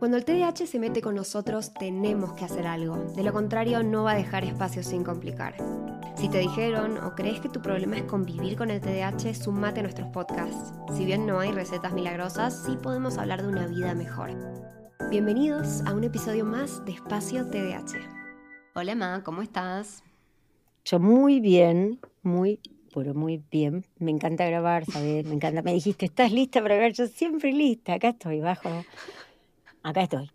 Cuando el TDAH se mete con nosotros, tenemos que hacer algo. De lo contrario, no va a dejar espacio sin complicar. Si te dijeron o crees que tu problema es convivir con el TDAH, sumate a nuestros podcasts. Si bien no hay recetas milagrosas, sí podemos hablar de una vida mejor. Bienvenidos a un episodio más de Espacio TDAH. Hola, Ma, ¿cómo estás? Yo muy bien, muy, pero muy bien. Me encanta grabar, ¿sabes? Me encanta. Me dijiste, ¿estás lista para grabar? Yo siempre lista. Acá estoy, bajo. Acá estoy.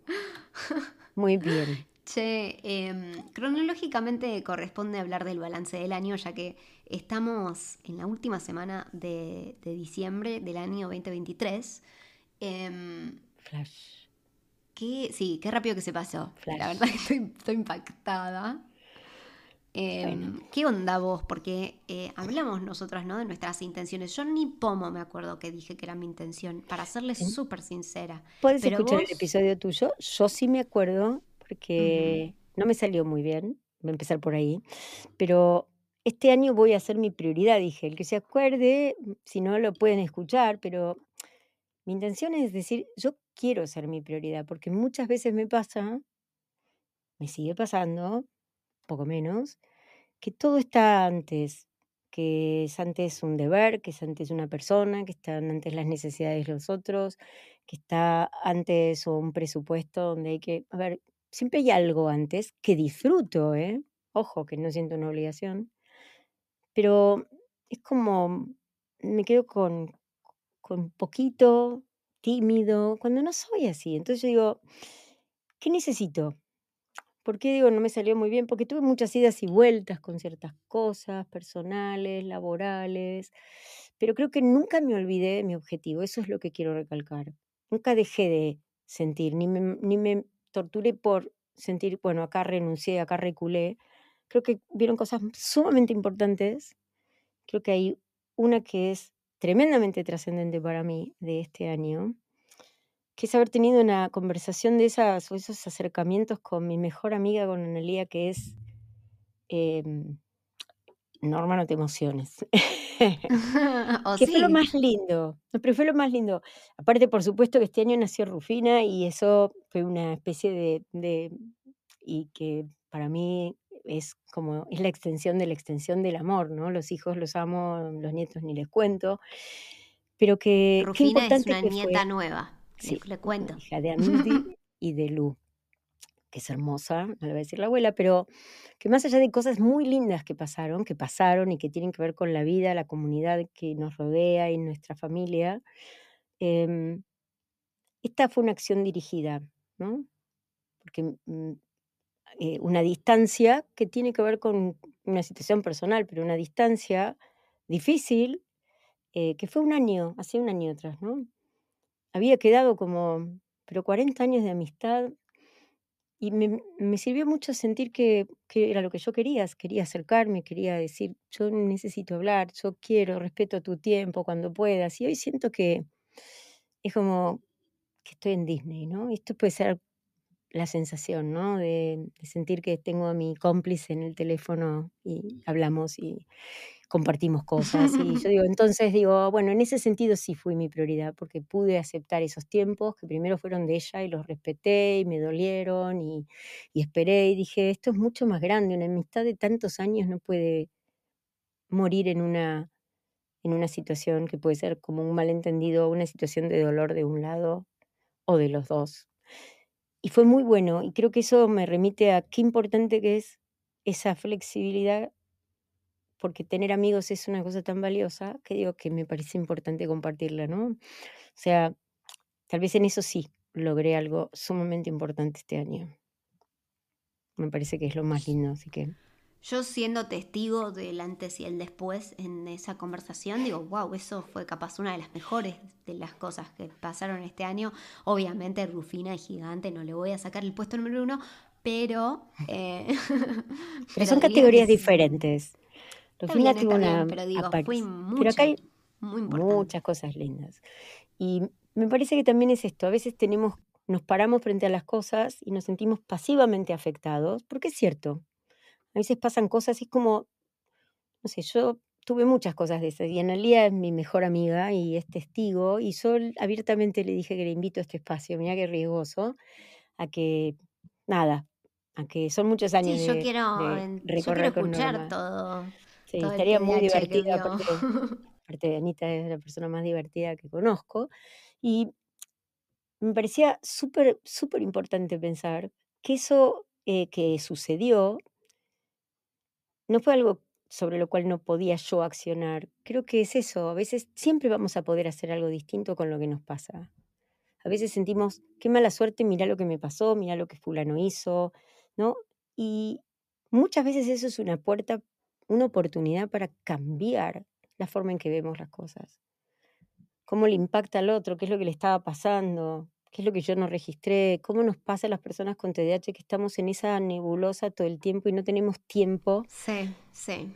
Muy bien. Che, em, cronológicamente corresponde hablar del balance del año, ya que estamos en la última semana de, diciembre del año 2023. Em, Flash. Qué, sí, qué rápido que se pasó. La verdad que estoy impactada. Em, ¿Qué onda vos? Porque eh, hablamos nosotras, ¿no? De nuestras intenciones. Yo ni pomo me acuerdo que dije que era mi intención, para serles súper sincera. Puedes escuchar el episodio tuyo. Yo sí me acuerdo, porque no me salió muy bien, voy a empezar por ahí, pero este año voy a hacer mi prioridad, dije. El que se acuerde, si no lo pueden escuchar, pero mi intención es decir, yo quiero ser mi prioridad, porque muchas veces me pasa, me sigue pasando, poco menos, que todo está antes, que es antes un deber, que es antes una persona, que están antes las necesidades de los otros, que está antes un presupuesto donde hay que, a ver, siempre hay algo antes que disfruto, ¿eh? Ojo, que no siento una obligación, pero es como, me quedo con, con poquito, tímido, cuando no soy así. Entonces yo digo, ¿qué necesito? ¿Por qué digo no me salió muy bien? Porque tuve muchas idas y vueltas con ciertas cosas personales, laborales, pero creo que nunca me olvidé de mi objetivo, eso es lo que quiero recalcar. Nunca dejé de sentir, ni me, ni me torturé por sentir, bueno, acá renuncié, acá reculé. Creo que vieron cosas sumamente importantes. Creo que hay una que es tremendamente trascendente para mí de este año, que es haber tenido una conversación de esas, o esos acercamientos con mi mejor amiga, con Analia, que es em, Norma, no te emociones. que fue lo más lindo, pero fue lo más lindo. Aparte, por supuesto que este año nació Rufina y eso fue una especie de, de y que para mí es como, es la extensión de la extensión del amor, ¿no? Los hijos los amo, los nietos ni les cuento, pero que... Rufina es una nieta nueva. Sí, le cuento. Hija de Andy y de Lu, que es hermosa, no le voy a decir la abuela, pero que más allá de cosas muy lindas que pasaron, que pasaron y que tienen que ver con la vida, la comunidad que nos rodea y nuestra familia, em, esta fue una acción dirigida, ¿no? Porque mm, eh, una distancia que tiene que ver con una situación personal, pero una distancia difícil, eh, que fue un año, hace un año atrás, ¿no? Había quedado como, pero 40 años de amistad y me, sirvió mucho sentir que, era lo que yo quería, quería acercarme, quería decir, yo necesito hablar, yo quiero, respeto tu tiempo cuando puedas. Y hoy siento que es como que estoy en Disney, ¿no? Esto puede ser la sensación, ¿no? De, de sentir que tengo a mi cómplice en el teléfono y hablamos y, compartimos cosas. Y yo digo, entonces digo, bueno, en ese sentido sí fui mi prioridad, porque pude aceptar esos tiempos que primero fueron de ella y los respeté y me dolieron y, esperé y dije, esto es mucho más grande, una amistad de tantos años no puede morir en una, en una situación que puede ser como un malentendido, una situación de dolor de un lado o de los dos. Y fue muy bueno y creo que eso me remite a qué importante que es esa flexibilidad porque tener amigos es una cosa tan valiosa que digo que me parece importante compartirla, ¿no? O sea, tal vez en eso sí logré algo sumamente importante este año. Me parece que es lo más lindo, así que... Yo siendo testigo del antes y el después en esa conversación, digo, wow, eso fue capaz una de las mejores de las cosas que pasaron este año. Obviamente Rufina es gigante, no le voy a sacar el puesto número uno, pero... Eh, pero, son categorías diferentes. Rufina tuvo una pero digo, pero acá hay muchas cosas lindas. Y me parece que también es esto, a veces tenemos, nos paramos frente a las cosas y nos sentimos pasivamente afectados, porque es cierto, a veces pasan cosas y es como, no sé, yo tuve muchas cosas de esas. Y Analia es mi mejor amiga y es testigo. Y Sol abiertamente le dije que le invito a este espacio, mira qué riesgoso, a que, nada, a que son muchos años sí, yo quiero, yo quiero escuchar todo. Sí, estaría muy divertida. Aparte, aparte de Anita es la persona más divertida que conozco. Y me parecía súper, súper importante pensar que eso eh, que sucedió no fue algo sobre lo cual no podía yo accionar. Creo que es eso, a veces siempre vamos a poder hacer algo distinto con lo que nos pasa. A veces sentimos, qué mala suerte, mira lo que me pasó, mira lo que fulano hizo, ¿no? Y muchas veces eso es una puerta, una oportunidad para cambiar la forma en que vemos las cosas. Cómo le impacta al otro, qué es lo que le estaba pasando, qué es lo que yo no registré, cómo nos pasa a las personas con TDAH que estamos en esa nebulosa todo el tiempo y no tenemos tiempo. Sí, sí.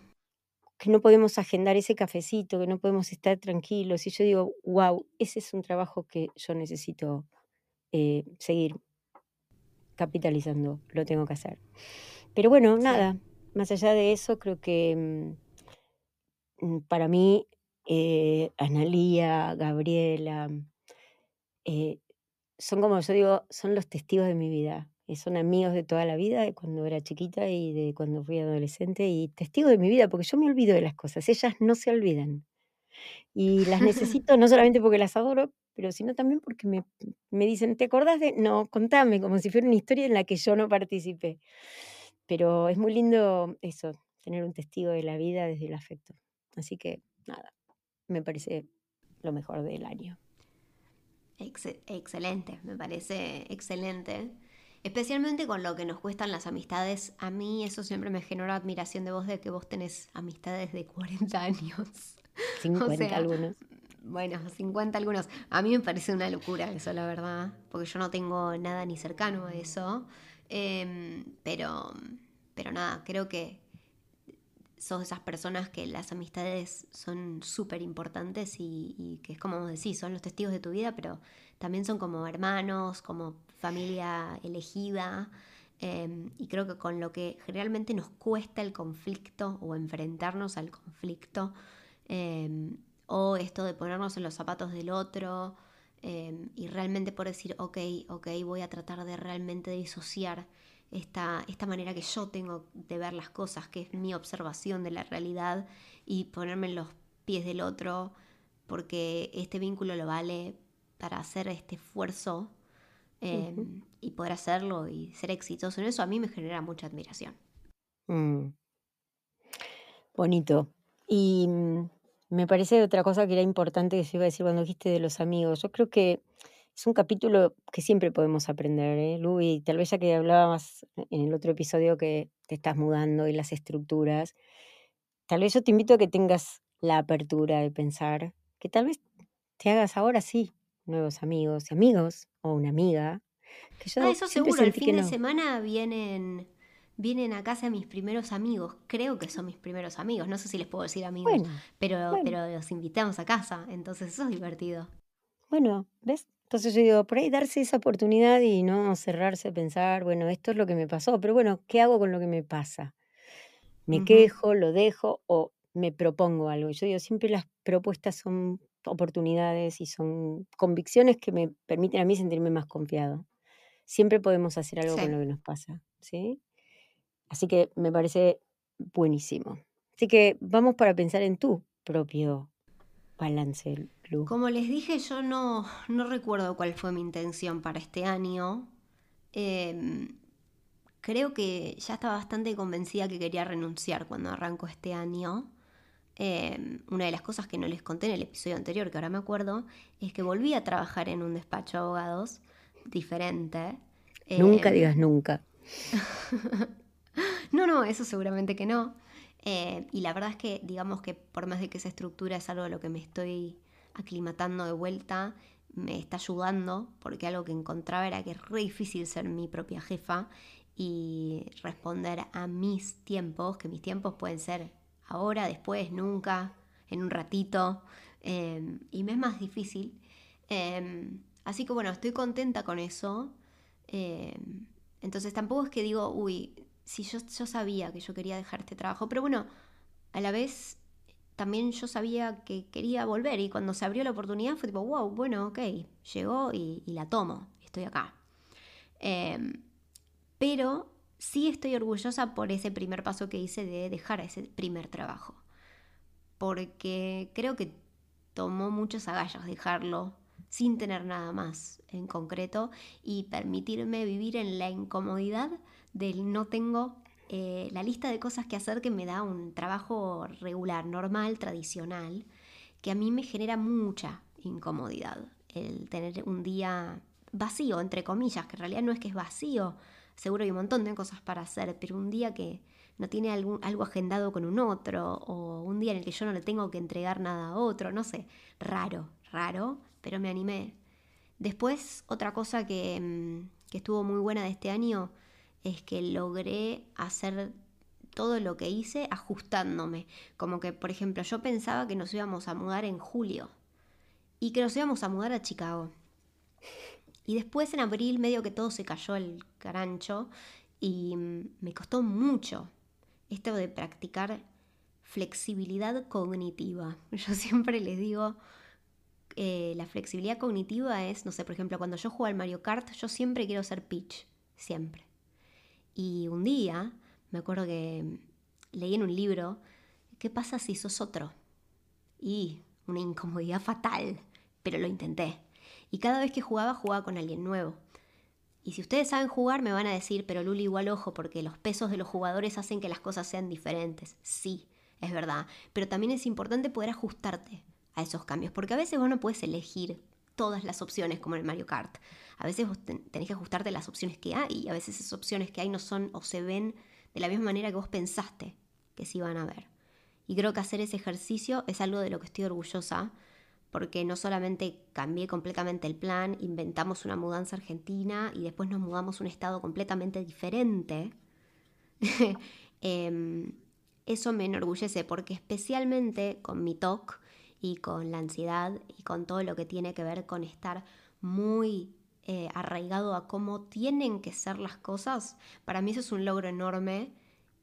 Que no podemos agendar ese cafecito, que no podemos estar tranquilos. Y yo digo, wow, ese es un trabajo que yo necesito eh, seguir capitalizando, lo tengo que hacer. Pero bueno, nada, más allá de eso, creo que mm, para mí, eh, Analía, Gabriela, eh, son como yo digo, son los testigos de mi vida. Y son amigos de toda la vida, de cuando era chiquita y de cuando fui adolescente, y testigos de mi vida, porque yo me olvido de las cosas, ellas no se olvidan. Y las necesito no solamente porque las adoro, pero sino también porque me, me dicen, ¿te acordás de...? No, contame, como si fuera una historia en la que yo no participé. Pero es muy lindo eso, tener un testigo de la vida desde el afecto. Así que, nada, me parece lo mejor del año excelente, me parece excelente. Especialmente con lo que nos cuestan las amistades. A mí eso siempre me genera admiración de vos, de que vos tenés amistades de 40 años. 50 algunos. Bueno, 50 algunos. A mí me parece una locura eso, la verdad, porque yo no tengo nada ni cercano a eso. Em, pero, pero nada, creo que sos esas personas que las amistades son súper importantes y, que es como decís, son los testigos de tu vida, pero también son como hermanos, como familia elegida. Em, y creo que con lo que generalmente nos cuesta el conflicto o enfrentarnos al conflicto, em, o esto de ponernos en los zapatos del otro em, y realmente por decir, ok, ok, voy a tratar de realmente disociar esta, esta manera que yo tengo de ver las cosas, que es mi observación de la realidad y ponerme en los pies del otro, porque este vínculo lo vale para hacer este esfuerzo em, y poder hacerlo y ser exitoso en eso, a mí me genera mucha admiración. Mm. Bonito. Y mm, me parece otra cosa que era importante que se iba a decir cuando dijiste de los amigos. Yo creo que es un capítulo que siempre podemos aprender, ¿eh, Lu? Y tal vez ya que hablabas en el otro episodio que te estás mudando y las estructuras, tal vez yo te invito a que tengas la apertura de pensar que tal vez te hagas ahora sí nuevos amigos y amigos o una amiga. Que yo ah, eso seguro, el fin de semana vienen vienen a casa mis primeros amigos. Creo que son mis primeros amigos. No sé si les puedo decir amigos, pero, pero los invitamos a casa. Entonces eso es divertido. Bueno, ¿ves? Entonces yo digo, por ahí darse esa oportunidad y no cerrarse a pensar, bueno, esto es lo que me pasó, pero bueno, ¿qué hago con lo que me pasa? ¿Me quejo, lo dejo o me propongo algo? Yo digo, siempre las propuestas son oportunidades y son convicciones que me permiten a mí sentirme más confiado. Siempre podemos hacer algo con lo que nos pasa, ¿sí? Así que me parece buenísimo. Así que vamos para pensar en tu propio balance, como les dije, yo no, no recuerdo cuál fue mi intención para este año. Em, creo que ya estaba bastante convencida que quería renunciar cuando arranco este año. Em, una de las cosas que no les conté en el episodio anterior, que ahora me acuerdo, es que volví a trabajar en un despacho de abogados diferente. Nunca em, digas nunca. no, no, eso seguramente que no. Eh, y la verdad es que, digamos que por más de que esa estructura es algo de lo que me estoy aclimatando de vuelta, me está ayudando, porque algo que encontraba era que es re difícil ser mi propia jefa y responder a mis tiempos, que mis tiempos pueden ser ahora, después, nunca, en un ratito, em, y me es más difícil. Em, así que bueno, estoy contenta con eso. Em, entonces tampoco es que digo, uy, si yo, yo sabía que yo quería dejar este trabajo, pero bueno, a la vez también yo sabía que quería volver y cuando se abrió la oportunidad fue tipo, wow, bueno, ok, llegó y, la tomo, estoy acá. Em, pero sí estoy orgullosa por ese primer paso que hice de dejar ese primer trabajo, porque creo que tomó muchos agallas dejarlo sin tener nada más en concreto y permitirme vivir en la incomodidad del no tengo eh, la lista de cosas que hacer que me da un trabajo regular, normal, tradicional, que a mí me genera mucha incomodidad el tener un día vacío, entre comillas, que en realidad no es que es vacío, seguro hay un montón de cosas para hacer, pero un día que no tiene algún, algo agendado con un otro, o un día en el que yo no le tengo que entregar nada a otro, no sé, raro, raro, pero me animé. Después, otra cosa que, mm, que estuvo muy buena de este año es que logré hacer todo lo que hice ajustándome. Como que, por ejemplo, yo pensaba que nos íbamos a mudar en julio y que nos íbamos a mudar a Chicago. Y después en abril medio que todo se cayó el carancho y me costó mucho esto de practicar flexibilidad cognitiva. Yo siempre les digo, eh, la flexibilidad cognitiva es, no sé, por ejemplo, cuando yo juego al Mario Kart, yo siempre quiero ser pitch, siempre. Y un día, me acuerdo que leí en un libro, ¿qué pasa si sos otro? Y una incomodidad fatal, pero lo intenté. Y cada vez que jugaba, jugaba con alguien nuevo. Y si ustedes saben jugar, me van a decir, pero Luli, igual ojo, porque los pesos de los jugadores hacen que las cosas sean diferentes. Sí, es verdad. Pero también es importante poder ajustarte a esos cambios, porque a veces vos no puedes elegir todas las opciones como en el Mario Kart. A veces vos tenés que ajustarte las opciones que hay y a veces esas opciones que hay no son o se ven de la misma manera que vos pensaste que se iban a ver. Y creo que hacer ese ejercicio es algo de lo que estoy orgullosa, porque no solamente cambié completamente el plan, inventamos una mudanza argentina y después nos mudamos a un estado completamente diferente. Em, eso me enorgullece porque especialmente con mi TOC y con la ansiedad y con todo lo que tiene que ver con estar muy eh, arraigado a cómo tienen que ser las cosas, para mí eso es un logro enorme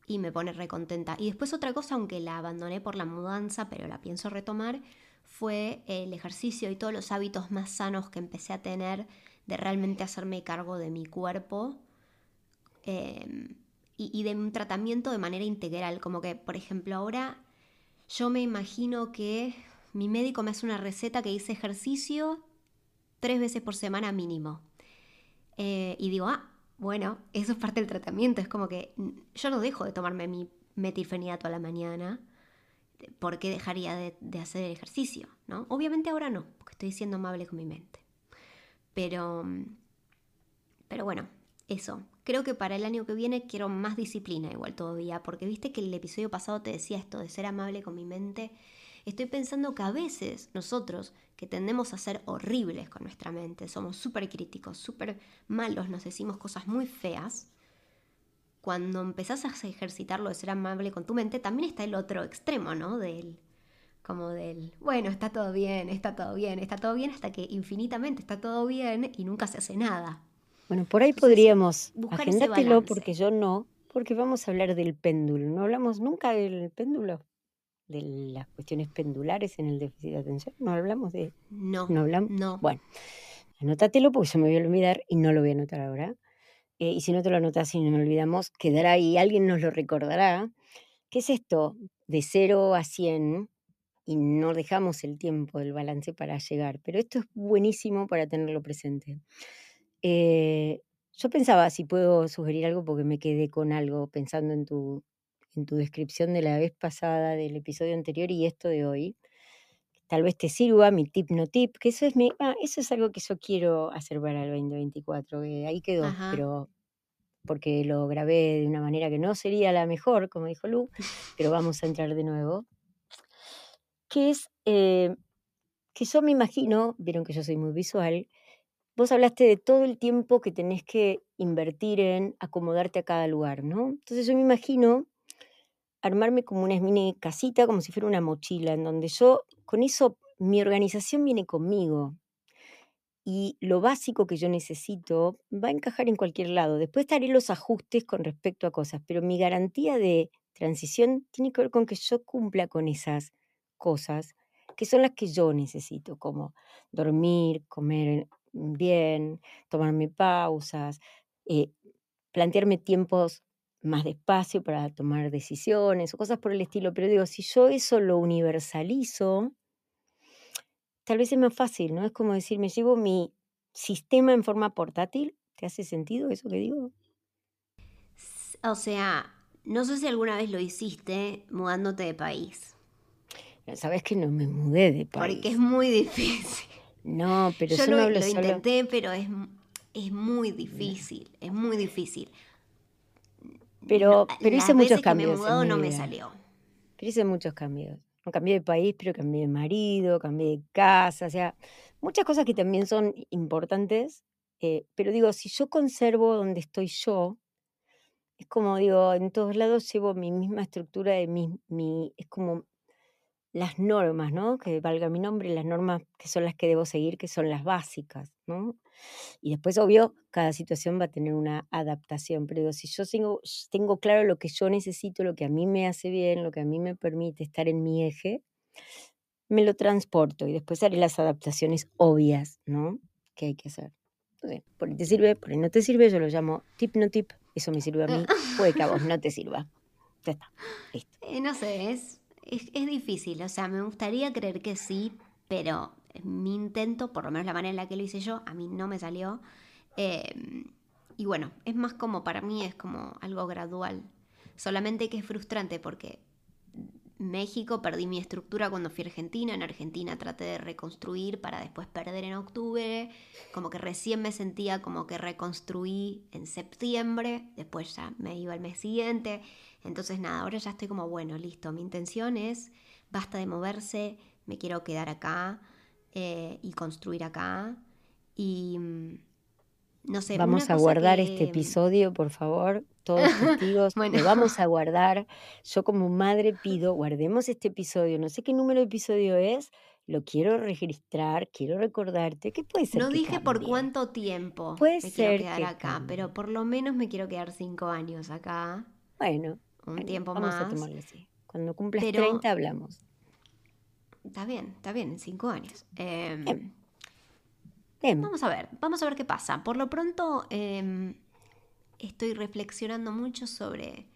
y me pone recontenta. Y después otra cosa, aunque la abandoné por la mudanza, pero la pienso retomar, fue el ejercicio y todos los hábitos más sanos que empecé a tener de realmente hacerme cargo de mi cuerpo em, y, y de un tratamiento de manera integral. Como que, por ejemplo, ahora yo me imagino que mi médico me hace una receta que dice ejercicio tres veces por semana mínimo. Eh, y digo, ah, bueno, eso es parte del tratamiento. Es como que yo no dejo de tomarme mi metilfenidato a la mañana. ¿Por qué dejaría de, hacer el ejercicio? ¿no? Obviamente ahora no, porque estoy siendo amable con mi mente. Pero, pero bueno, eso. Creo que para el año que viene quiero más disciplina igual todavía, porque viste que el episodio pasado te decía esto de ser amable con mi mente estoy pensando que a veces nosotros, que tendemos a ser horribles con nuestra mente, somos súper críticos, súper malos, nos decimos cosas muy feas, cuando empezás a ejercitarlo de ser amable con tu mente, también está el otro extremo, ¿no? Del, como del, bueno, está todo bien, está todo bien, está todo bien, hasta que infinitamente está todo bien y nunca se hace nada. Bueno, por ahí podríamos agendártelo porque yo no, porque vamos a hablar del péndulo. No hablamos nunca del péndulo de las cuestiones pendulares en el déficit de atención? ¿No hablamos de...? No. ¿No hablamos? No. Bueno, anótatelo porque se me voy a olvidar y no lo voy a anotar ahora. Eh, y si no te lo anotas y no me olvidamos, quedará ahí, alguien nos lo recordará. ¿Qué es esto de 0 a 100? Y no dejamos el tiempo del balance para llegar, pero esto es buenísimo para tenerlo presente. Eh, yo pensaba si puedo sugerir algo porque me quedé con algo pensando en tu en tu descripción de la vez pasada, del episodio anterior y esto de hoy. Tal vez te sirva mi tip no tip, que eso es, mi, ah, eso es algo que yo quiero hacer para el 2024, que ahí quedó, pero porque lo grabé de una manera que no sería la mejor, como dijo Lu, pero vamos a entrar de nuevo. Que es eh, que yo me imagino, vieron que yo soy muy visual, vos hablaste de todo el tiempo que tenés que invertir en acomodarte a cada lugar, ¿no? Entonces yo me imagino armarme como una mini casita, como si fuera una mochila, en donde yo, con eso, mi organización viene conmigo. Y lo básico que yo necesito va a encajar en cualquier lado. Después estaré los ajustes con respecto a cosas, pero mi garantía de transición tiene que ver con que yo cumpla con esas cosas que son las que yo necesito, como dormir, comer bien, tomarme pausas, eh, plantearme tiempos más despacio para tomar decisiones o cosas por el estilo. Pero digo, si yo eso lo universalizo, tal vez es más fácil, ¿no? Es como decir, me llevo mi sistema en forma portátil. ¿Te hace sentido eso que digo? O sea, no sé si alguna vez lo hiciste mudándote de país. Sabes que no me mudé de país. Porque es muy difícil. No, pero yo, yo no lo, hablo lo solo- intenté, pero es, es muy difícil. Es muy difícil. Pero, pero las hice muchos veces que me cambios. mudado no me salió. Pero hice muchos cambios. No cambié de país, pero cambié de marido, cambié de casa, o sea, muchas cosas que también son importantes. eh, pero digo, si yo conservo donde estoy yo, es como digo, en todos lados llevo mi misma estructura de mi, mi- es como las normas, ¿no? Que valga mi nombre, las normas que son las que debo seguir, que son las básicas, ¿no? Y después, obvio, cada situación va a tener una adaptación, pero digo, si yo tengo, tengo claro lo que yo necesito, lo que a mí me hace bien, lo que a mí me permite estar en mi eje, me lo transporto y después haré las adaptaciones obvias, ¿no? Que hay que hacer. Entonces, por ahí te sirve, por ahí no te sirve, yo lo llamo tip no tip, eso me sirve a mí, puede que a vos no te sirva. Ya está, listo. Eh, no sé, es, es, es difícil. O sea, me gustaría creer que sí, pero mi intento, por lo menos la manera en la que lo hice yo, a mí no me salió. Eh, y bueno, es más como para mí, es como algo gradual. Solamente que es frustrante porque México perdí mi estructura cuando fui a Argentina. En Argentina traté de reconstruir para después perder en octubre. Como que recién me sentía como que reconstruí en septiembre. Después ya me iba al mes siguiente. Entonces nada, ahora ya estoy como, bueno, listo. Mi intención es, basta de moverse, me quiero quedar acá eh, y construir acá. Y mm, no sé. Vamos a guardar que- este episodio, por favor, todos testigos, Bueno. lo vamos a guardar. Yo como madre pido, guardemos este episodio, no sé qué número de episodio es, lo quiero registrar, quiero recordarte, que puede ser No que dije por cuánto tiempo Puede me ser quiero quedar que acá, cambie. pero por lo menos me quiero quedar cinco años acá, Bueno, un bueno, tiempo vamos más. a tomarlo así. Cuando cumplas Pero- 30 hablamos. Está bien, está bien, en cinco años. Em, Bien. Bien, Vamos a ver, vamos a ver qué pasa. Por lo pronto em, estoy reflexionando mucho sobre,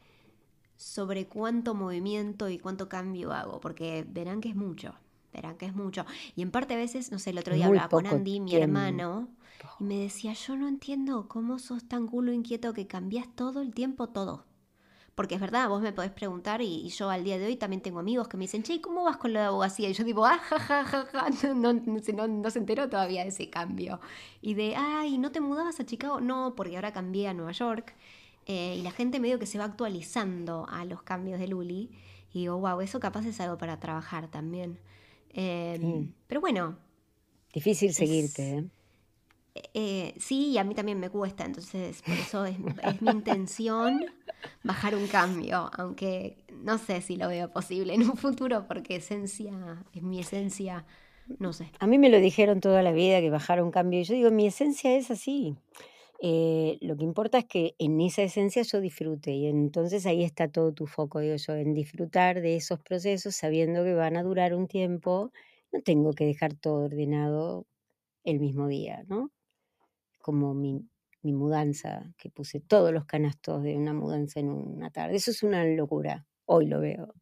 sobre cuánto movimiento y cuánto cambio hago, porque verán que es mucho, verán que es mucho. Y en parte a veces, no sé, el otro día Muy hablaba con Andy, mi hermano, y me decía, yo no entiendo cómo sos tan culo inquieto que cambias todo el tiempo todo. Porque es verdad, vos me podés preguntar y, y yo al día de hoy también tengo amigos que me dicen, che, ¿y ¿cómo vas con la abogacía? Y yo digo, ah, ja, ja, ja, ja, no, no, no se- enteró todavía de ese cambio. Y de, ay, ¿no te mudabas a Chicago? No, porque ahora cambié a Nueva York. Eh, y la gente medio que se va actualizando a los cambios de Luli. Y digo, wow, eso capaz es algo para trabajar también. Eh, Sí. Pero bueno, difícil seguirte, ¿eh? Eh, sí, y a mí también me cuesta, entonces por eso es, mi intención bajar un cambio, aunque no sé si lo veo posible en un futuro, porque esencia, es mi esencia, no sé. A mí me lo dijeron toda la vida que bajara un cambio y yo digo, mi esencia es así. Eh, lo que importa es que en esa esencia yo disfrute y entonces ahí está todo tu foco, digo yo, en disfrutar de esos procesos sabiendo que van a durar un tiempo. No tengo que dejar todo ordenado el mismo día, ¿no? Como mi, mudanza, que puse todos los canastos de una mudanza en una tarde. Eso es una locura, hoy lo veo.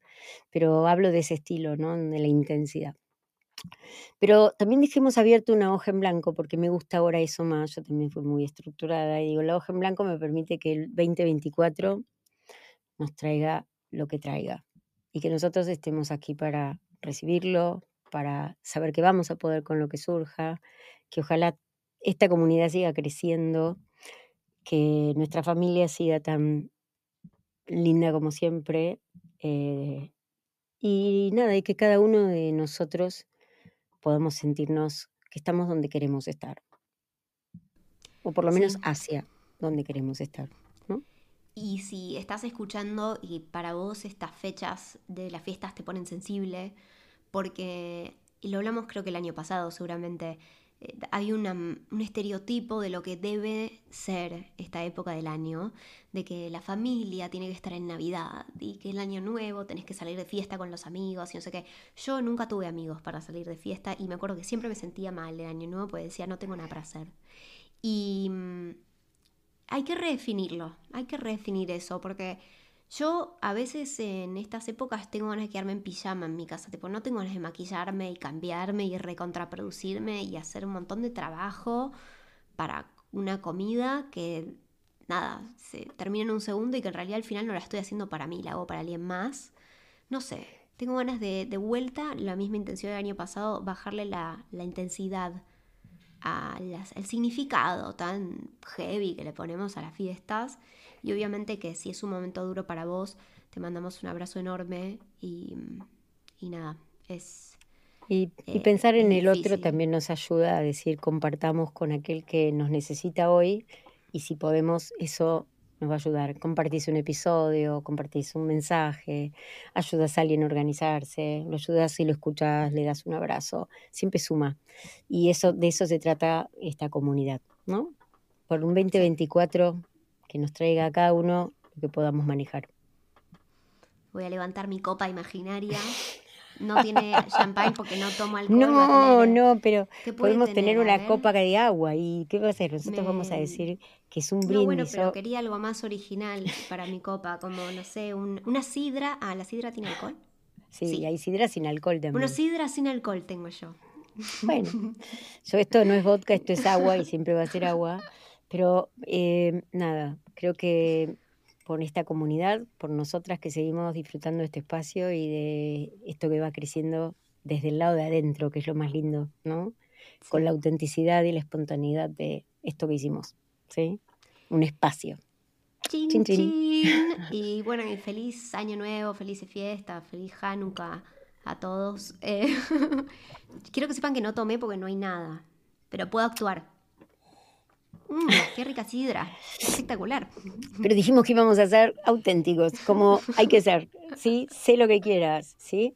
Pero hablo de ese estilo, ¿no? De la intensidad. Pero también dejemos abierto una hoja en blanco, porque me gusta ahora eso más. Yo también fui muy estructurada y digo, la hoja en blanco me permite que el 2024 nos traiga lo que traiga y que nosotros estemos aquí para recibirlo, para saber que vamos a poder con lo que surja, que ojalá esta comunidad siga creciendo, que nuestra familia siga tan linda como siempre. eh, y nada, y que cada uno de nosotros podamos sentirnos que estamos donde queremos estar. O por lo menos Sí. hacia donde queremos estar. ¿no? Y si estás escuchando y para vos estas fechas de las fiestas te ponen sensible, porque, y lo hablamos creo que el año pasado seguramente, eh, hay un estereotipo de lo que debe ser esta época del año, de que la familia tiene que estar en Navidad y que el año nuevo tenés que salir de fiesta con los amigos y no sé qué. Yo nunca tuve amigos para salir de fiesta y me acuerdo que siempre me sentía mal el año nuevo porque decía no tengo nada para hacer. Y mm, hay que redefinirlo, hay que redefinir eso porque yo a veces en estas épocas tengo ganas de quedarme en pijama en mi casa, tipo no tengo ganas de maquillarme y cambiarme y recontraproducirme y hacer un montón de trabajo para una comida que nada, se termina en un segundo y que en realidad al final no la estoy haciendo para mí, la hago para alguien más. No sé, tengo ganas de, de vuelta, la misma intención del año pasado, bajarle la, la intensidad al significado tan heavy que le ponemos a las fiestas. Y obviamente que si es un momento duro para vos, te mandamos un abrazo enorme y, nada, es... Y, eh, pensar en el otro también nos ayuda a decir compartamos con aquel que nos necesita hoy y si podemos eso nos va a ayudar. Compartís un episodio, compartís un mensaje, ayudas a alguien a organizarse, lo ayudas y lo escuchas, le das un abrazo, siempre suma. Y eso de eso se trata esta comunidad, ¿no? Por un 2024 que nos traiga a cada uno lo que podamos manejar. Voy a levantar mi copa imaginaria. No tiene champagne porque no tomo alcohol. No, no, pero podemos tener, una copa de agua. ¿Y qué va a hacer? Nosotros vamos a decir que es un brindis. No, bueno, pero quería algo más original para mi copa, como, no sé, una sidra. Ah, ¿la sidra tiene alcohol? Sí, hay sidra sin alcohol también. Bueno, sidra sin alcohol tengo yo. Bueno, yo esto no es vodka, esto es agua y siempre va a ser agua. Pero eh, nada, creo que por esta comunidad, por nosotras que seguimos disfrutando de este espacio y de esto que va creciendo desde el lado de adentro, que es lo más lindo, ¿no? Con la autenticidad y la espontaneidad de esto que hicimos, ¿sí? Un espacio. Chin, chin, Y bueno, feliz año nuevo, feliz fiesta, feliz Hanukkah a todos. Eh, quiero que sepan que no tomé porque no hay nada, pero puedo actuar. Mmm, qué rica sidra, espectacular. Pero dijimos que íbamos a ser auténticos, como hay que ser, ¿sí? Sé lo que quieras, ¿sí?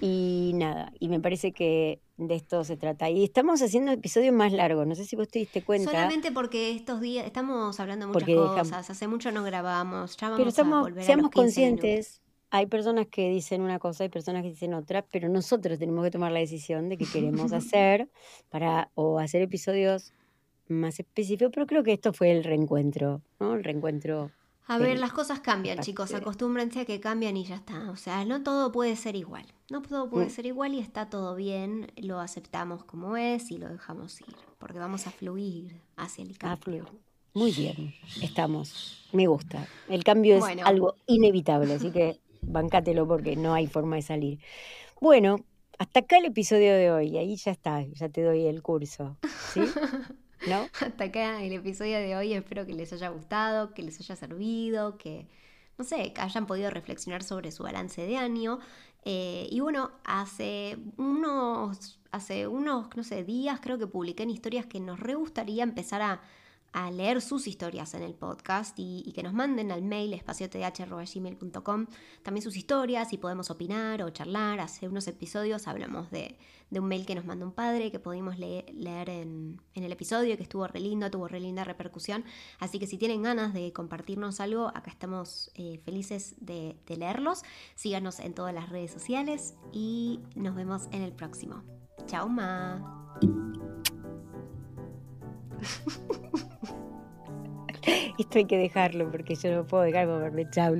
Y nada, y me parece que de esto se trata. Y estamos haciendo episodios más largos, no sé si vos te diste cuenta. Solamente porque estos días estamos hablando de muchas cosas, hace mucho no grabamos, ya vamos pero estamos, a volver seamos conscientes. Hay personas que dicen una cosa, hay personas que dicen otra, pero nosotros tenemos que tomar la decisión de qué queremos hacer para o hacer episodios más específico, pero creo que esto fue el reencuentro, ¿no? El reencuentro. A ver, las cosas cambian, chicos, acostúmbrense a que cambian y ya está. O sea, no todo puede ser igual. No todo puede mm. ser igual y está todo bien, lo aceptamos como es y lo dejamos ir, porque vamos a fluir hacia el cambio. Muy bien, estamos. Me gusta. El cambio es algo inevitable, así que bancátelo porque no hay forma de salir. Bueno, hasta acá el episodio de hoy, ahí ya está, ya te doy el curso. ¿sí? ¿no? Hasta acá el episodio de hoy. Espero que les haya gustado, que les haya servido, que, no sé, que hayan podido reflexionar sobre su balance de año. Eh, y bueno, hace unos, hace unos, no sé, días creo que publiqué en historias que nos re gustaría empezar a a leer sus historias en el podcast y, que nos manden al mail espaciotdh.gmail.com también sus historias y podemos opinar o charlar. Hace unos episodios hablamos de, un mail que nos mandó un padre que pudimos leer en, el episodio, que estuvo re lindo, tuvo re linda repercusión. Así que si tienen ganas de compartirnos algo, acá estamos eh, felices de, de leerlos. Síganos en todas las redes sociales y nos vemos en el próximo. Chao, ma. Esto hay que dejarlo porque yo no puedo dejar moverme. Chau,